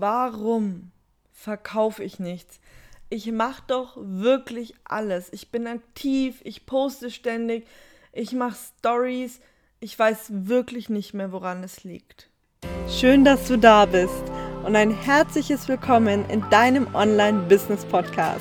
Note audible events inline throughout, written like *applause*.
warum verkaufe ich nichts? Ich mache doch wirklich alles. Ich bin aktiv, ich poste ständig, ich mache Stories. Ich weiß wirklich nicht mehr, woran es liegt. Schön, dass du da bist und ein herzliches Willkommen in deinem Online-Business-Podcast.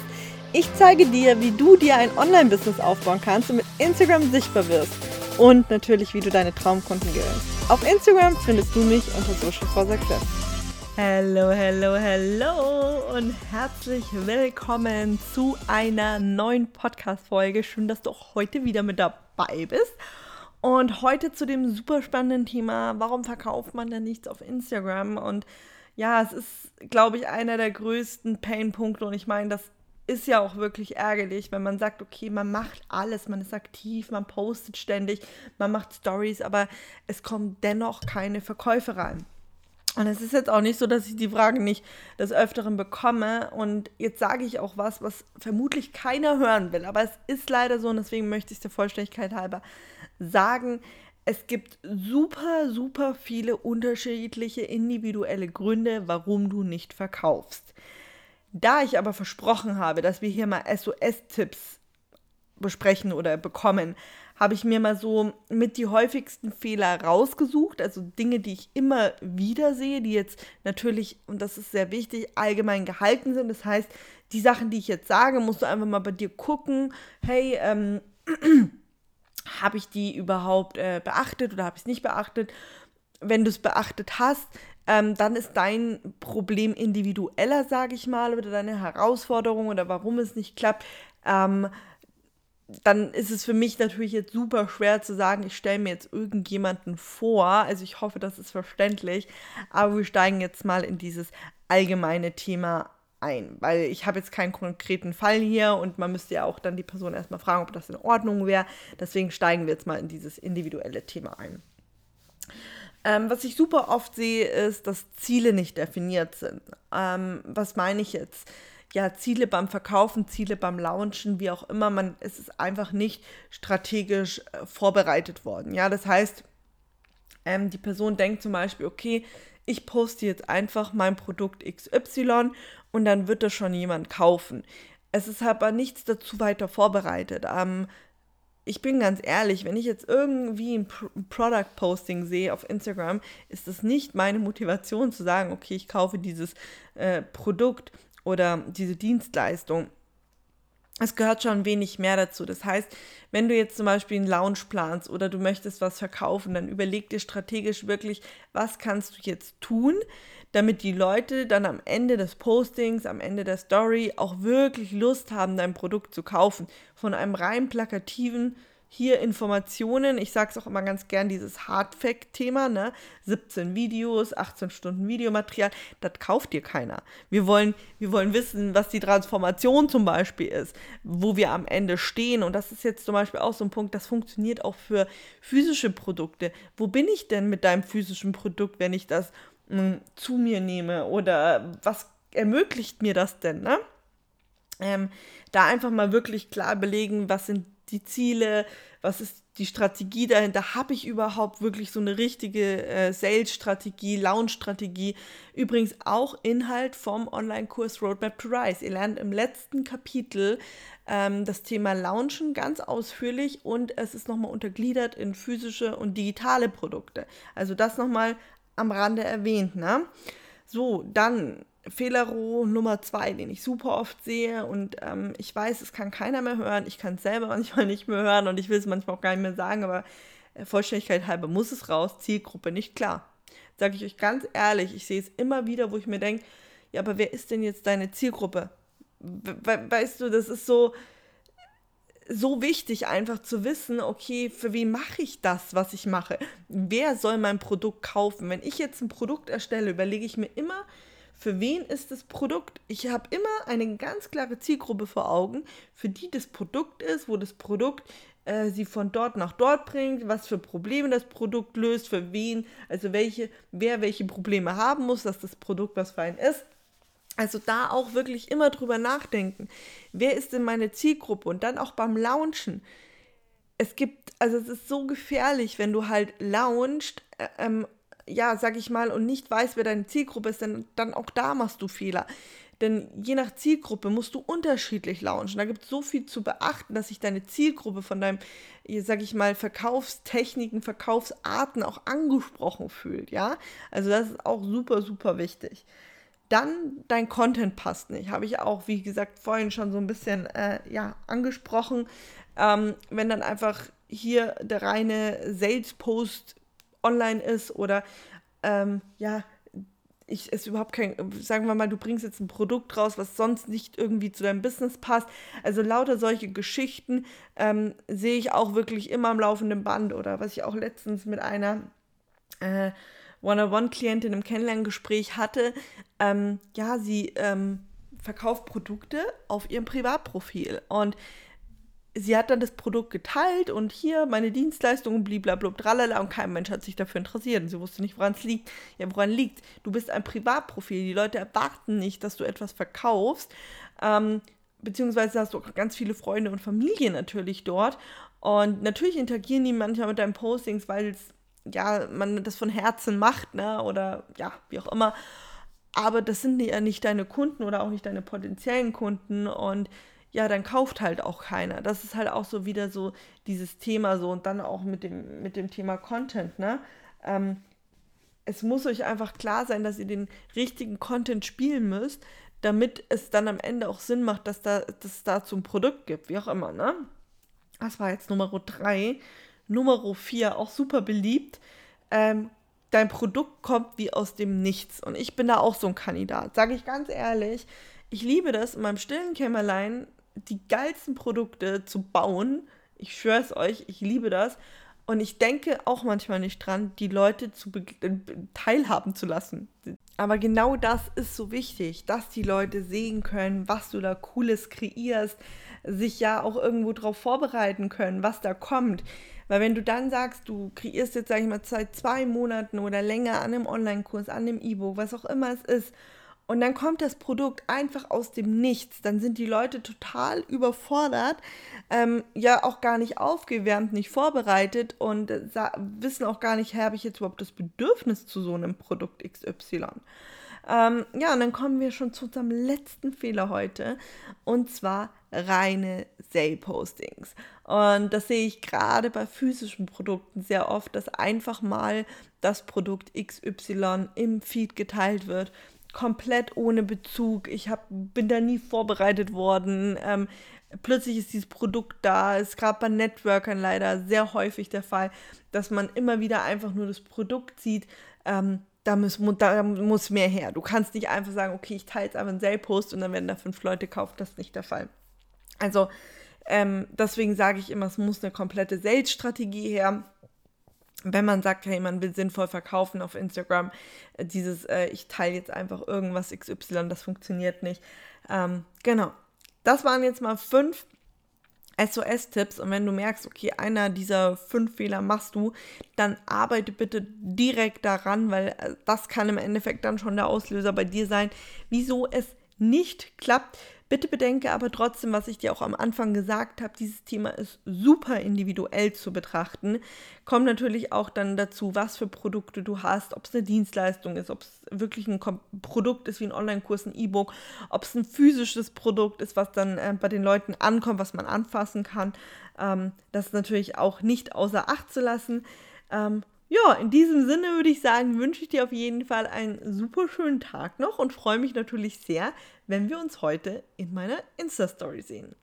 Ich zeige dir, wie du dir ein Online-Business aufbauen kannst und mit Instagram sichtbar wirst und natürlich, wie du deine Traumkunden gewinnst. Auf Instagram findest du mich unter Social for Success. Hallo, hallo, hallo und herzlich willkommen zu einer neuen Podcast-Folge. Schön, dass du auch heute wieder mit dabei bist. Und heute zu dem super spannenden Thema, warum verkauft man denn nichts auf Instagram? Und ja, es ist, glaube ich, einer der größten Painpunkte. Und ich meine, das ist ja auch wirklich ärgerlich, wenn man sagt, okay, man macht alles, man ist aktiv, man postet ständig, man macht Stories, aber es kommen dennoch keine Verkäufe rein. Und es ist jetzt auch nicht so, dass ich die Fragen nicht des Öfteren bekomme. Und jetzt sage ich auch was, was vermutlich keiner hören will. Aber es ist leider so und deswegen möchte ich es der Vollständigkeit halber sagen. Es gibt super, super viele unterschiedliche individuelle Gründe, warum du nicht verkaufst. Da ich aber versprochen habe, dass wir hier mal SOS-Tipps besprechen oder bekommen, habe ich mir mal so mit die häufigsten Fehler rausgesucht, also Dinge, die ich immer wieder sehe, die jetzt natürlich, und das ist sehr wichtig, allgemein gehalten sind. Das heißt, die Sachen, die ich jetzt sage, musst du einfach mal bei dir gucken, hey, ähm, *clears throat* habe ich die überhaupt äh, beachtet oder habe ich es nicht beachtet? Wenn du es beachtet hast, ähm, dann ist dein Problem individueller, sage ich mal, oder deine Herausforderung oder warum es nicht klappt. Ähm, dann ist es für mich natürlich jetzt super schwer zu sagen, ich stelle mir jetzt irgendjemanden vor. Also ich hoffe, das ist verständlich. Aber wir steigen jetzt mal in dieses allgemeine Thema ein, weil ich habe jetzt keinen konkreten Fall hier und man müsste ja auch dann die Person erstmal fragen, ob das in Ordnung wäre. Deswegen steigen wir jetzt mal in dieses individuelle Thema ein. Ähm, was ich super oft sehe, ist, dass Ziele nicht definiert sind. Ähm, was meine ich jetzt? Ja, Ziele beim Verkaufen, Ziele beim Launchen, wie auch immer, man, es ist einfach nicht strategisch äh, vorbereitet worden. Ja, das heißt, ähm, die Person denkt zum Beispiel, okay, ich poste jetzt einfach mein Produkt XY und dann wird das schon jemand kaufen. Es ist aber nichts dazu weiter vorbereitet. Ähm, ich bin ganz ehrlich, wenn ich jetzt irgendwie ein Product Posting sehe auf Instagram, ist das nicht meine Motivation zu sagen, okay, ich kaufe dieses äh, Produkt oder diese Dienstleistung. Es gehört schon wenig mehr dazu. Das heißt, wenn du jetzt zum Beispiel einen Lounge planst oder du möchtest was verkaufen, dann überleg dir strategisch wirklich, was kannst du jetzt tun, damit die Leute dann am Ende des Postings, am Ende der Story auch wirklich Lust haben, dein Produkt zu kaufen. Von einem rein plakativen hier Informationen. Ich sage es auch immer ganz gern, dieses Hardfact-Thema, ne? 17 Videos, 18 Stunden Videomaterial, das kauft dir keiner. Wir wollen, wir wollen wissen, was die Transformation zum Beispiel ist, wo wir am Ende stehen. Und das ist jetzt zum Beispiel auch so ein Punkt, das funktioniert auch für physische Produkte. Wo bin ich denn mit deinem physischen Produkt, wenn ich das mh, hm, zu mir nehme? Oder was ermöglicht mir das denn, ne? Ähm, da einfach mal wirklich klar belegen, was sind die Ziele, was ist die Strategie dahinter? Habe ich überhaupt wirklich so eine richtige äh, Sales-Strategie, Launch-Strategie? Übrigens auch Inhalt vom Online-Kurs Roadmap to Rise. Ihr lernt im letzten Kapitel ähm, das Thema Launchen ganz ausführlich und es ist nochmal untergliedert in physische und digitale Produkte. Also das nochmal am Rande erwähnt. Ne? So, dann Fehlerroh Nummer zwei, den ich super oft sehe und ähm, ich weiß, es kann keiner mehr hören, ich kann es selber *laughs* manchmal nicht mehr hören und ich will es manchmal auch gar nicht mehr sagen, aber äh, Vollständigkeit halber muss es raus, Zielgruppe nicht klar. Sage ich euch ganz ehrlich, ich sehe es immer wieder, wo ich mir denke, ja, aber wer ist denn jetzt deine Zielgruppe? We weißt du, das ist so, so wichtig, einfach zu wissen, okay, für wen mache ich das, was ich mache? Wer soll mein Produkt kaufen? Wenn ich jetzt ein Produkt erstelle, überlege ich mir immer, für wen ist das Produkt? Ich habe immer eine ganz klare Zielgruppe vor Augen, für die das Produkt ist, wo das Produkt äh, sie von dort nach dort bringt, was für Probleme das Produkt löst, für wen, also welche, wer welche Probleme haben muss, dass das Produkt was für einen ist. Also da auch wirklich immer drüber nachdenken. Wer ist denn meine Zielgruppe? Und dann auch beim Launchen. Es gibt, also es ist so gefährlich, wenn du halt launchst, äh, ähm, ja, sag ich mal, und nicht weiß, wer deine Zielgruppe ist, dann, dann auch da machst du Fehler. Denn je nach Zielgruppe musst du unterschiedlich launchen. Da gibt es so viel zu beachten, dass sich deine Zielgruppe von deinem, sag ich mal, Verkaufstechniken, Verkaufsarten auch angesprochen fühlt. Ja, also das ist auch super, super wichtig. Dann dein Content passt nicht. Habe ich auch, wie gesagt, vorhin schon so ein bisschen äh, ja, angesprochen. Ähm, wenn dann einfach hier der reine Sales-Post online ist oder ähm, ja, ich es überhaupt kein, sagen wir mal, du bringst jetzt ein Produkt raus, was sonst nicht irgendwie zu deinem Business passt. Also lauter solche Geschichten ähm, sehe ich auch wirklich immer am laufenden Band oder was ich auch letztens mit einer äh, One-on-One-Klientin im Kennenlerngespräch hatte. Ähm, ja, sie ähm, verkauft Produkte auf ihrem Privatprofil und sie hat dann das Produkt geteilt und hier meine Dienstleistungen, bliblablub, tralala und kein Mensch hat sich dafür interessiert und sie wusste nicht, woran es liegt. Ja, woran liegt? Du bist ein Privatprofil, die Leute erwarten nicht, dass du etwas verkaufst, ähm, beziehungsweise hast du auch ganz viele Freunde und Familie natürlich dort und natürlich interagieren die manchmal mit deinen Postings, weil ja, man das von Herzen macht, ne, oder ja, wie auch immer, aber das sind ja nicht deine Kunden oder auch nicht deine potenziellen Kunden und ja, dann kauft halt auch keiner. Das ist halt auch so wieder so dieses Thema so und dann auch mit dem, mit dem Thema Content, ne? Ähm, es muss euch einfach klar sein, dass ihr den richtigen Content spielen müsst, damit es dann am Ende auch Sinn macht, dass, da, dass es dazu ein Produkt gibt, wie auch immer, ne? Das war jetzt Nummer 3. Nummer 4, auch super beliebt. Ähm, dein Produkt kommt wie aus dem Nichts. Und ich bin da auch so ein Kandidat, sage ich ganz ehrlich. Ich liebe das, in meinem stillen Kämmerlein die geilsten Produkte zu bauen. Ich schwöre es euch, ich liebe das. Und ich denke auch manchmal nicht dran, die Leute zu äh, teilhaben zu lassen. Aber genau das ist so wichtig, dass die Leute sehen können, was du da Cooles kreierst, sich ja auch irgendwo darauf vorbereiten können, was da kommt. Weil wenn du dann sagst, du kreierst jetzt, sag ich mal, seit zwei Monaten oder länger an einem Online-Kurs, an einem E-Book, was auch immer es ist, und dann kommt das Produkt einfach aus dem Nichts. Dann sind die Leute total überfordert, ähm, ja auch gar nicht aufgewärmt, nicht vorbereitet und äh, wissen auch gar nicht, habe ich jetzt überhaupt das Bedürfnis zu so einem Produkt XY. Ähm, ja, und dann kommen wir schon zu unserem letzten Fehler heute und zwar reine Sale-Postings. Und das sehe ich gerade bei physischen Produkten sehr oft, dass einfach mal das Produkt XY im Feed geteilt wird komplett ohne Bezug. Ich hab, bin da nie vorbereitet worden. Ähm, plötzlich ist dieses Produkt da. Ist gerade bei Networkern leider sehr häufig der Fall, dass man immer wieder einfach nur das Produkt sieht. Ähm, da muss, da muss mehr her. Du kannst nicht einfach sagen, okay, ich teile jetzt einfach einen Sale-Post und dann werden da fünf Leute kaufen. Das ist nicht der Fall. Also, ähm, deswegen sage ich immer, es muss eine komplette Sales-Strategie her wenn man sagt, hey, man will sinnvoll verkaufen auf Instagram, äh, dieses, äh, ich teile jetzt einfach irgendwas XY, das funktioniert nicht. Ähm, genau. Das waren jetzt mal fünf SOS-Tipps und wenn du merkst, okay, einer dieser fünf Fehler machst du, dann arbeite bitte direkt daran, weil äh, das kann im Endeffekt dann schon der Auslöser bei dir sein, wieso es nicht klappt. Bitte bedenke aber trotzdem, was ich dir auch am Anfang gesagt habe, dieses Thema ist super individuell zu betrachten. Kommt natürlich auch dann dazu, was für Produkte du hast, ob es eine Dienstleistung ist, ob es wirklich ein Produkt ist wie ein Online-Kurs, ein E-Book, ob es ein physisches Produkt ist, was dann äh, bei den Leuten ankommt, was man anfassen kann. Ähm, das ist natürlich auch nicht außer Acht zu lassen. Ähm, ja, in diesem Sinne würde ich sagen, wünsche ich dir auf jeden Fall einen super schönen Tag noch und freue mich natürlich sehr, wenn wir uns heute in meiner Insta-Story sehen.